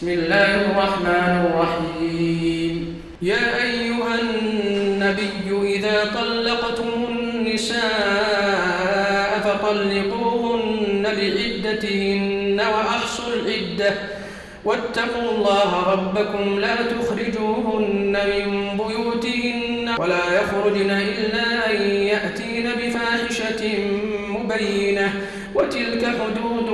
بسم الله الرحمن الرحيم. يا أيها النبي إذا طلقتم النساء فطلقوهن لعدتهن وأحصوا العدة. واتقوا الله ربكم لا تخرجوهن من بيوتهن ولا يخرجن إلا أن يأتين بفاحشة مبينة. وتلك حدود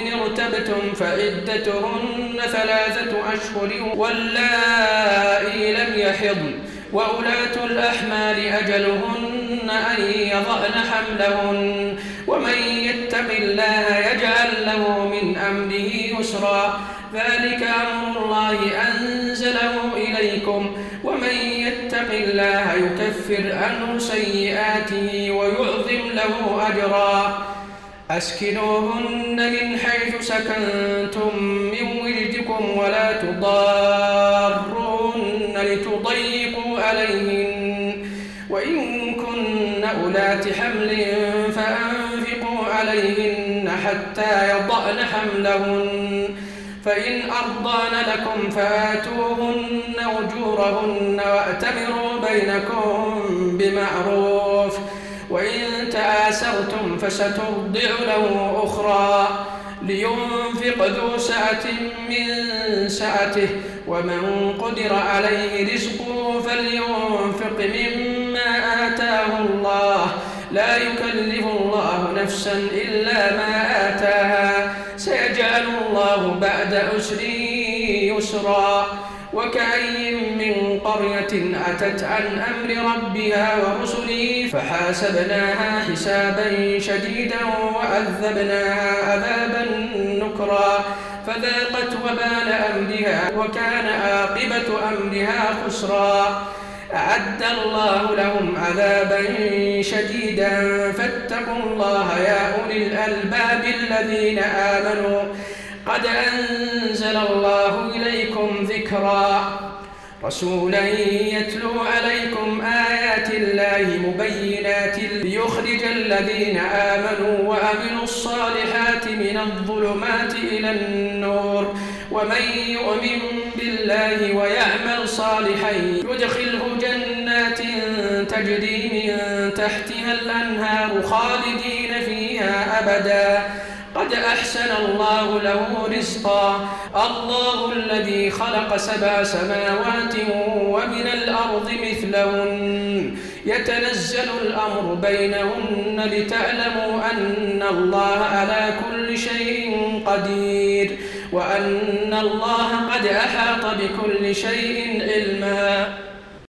إن ارتبتم فعدتهن ثلاثة أشهر واللائي لم يحضن وأولاة الأحمال أجلهن أن يضعن حملهن ومن يتق الله يجعل له من أمره يسرا ذلك أمر الله أنزله إليكم ومن يتق الله يكفر عنه سيئاته ويعظم له أجرا أسكنوهن من حيث سكنتم من ولدكم ولا تضاروهن لتضيقوا عليهن. وإن كن أولات حمل فأنفقوا عليهن حتى يضعن حملهن. فإن أرضان لكم فآتوهن أجورهن وأتمروا بينكم بمعروف. فسترضع له أخرى لينفق ذو سعة من سعته. ومن قدر عليه رزقه فلينفق مما آتاه الله. لا يكلف الله نفسا إلا ما آتاها. سيجعل الله بعد أسر يسرا. وكأي من قرية أتت عن أمر ربها ورسله فحاسبناها حسابا شديدا وعذبناها عذابا نكرا فذاقت وبال أمرها وكان عاقبة أمرها خسرا أعد الله لهم عذابا شديدا فاتقوا الله يا أولي الألباب الذين آمنوا قد أنزل الله إليكم ذكرا. رسولا يتلو عليكم آيات الله مبينات ليخرج الذين آمنوا وأمنوا الصالحات من الظلمات إلى النور. ومن يؤمن بالله ويعمل صالحا يدخله جنات تجري من تحتها الأنهار خالدين فيها أبداً. قد أحسن الله له رزقا. الله الذي خلق سبع سماوات ومن الأرض مثلهن. يتنزل الأمر بينهن لتعلموا أن الله على كل شيء قدير وأن الله قد أحاط بكل شيء علما.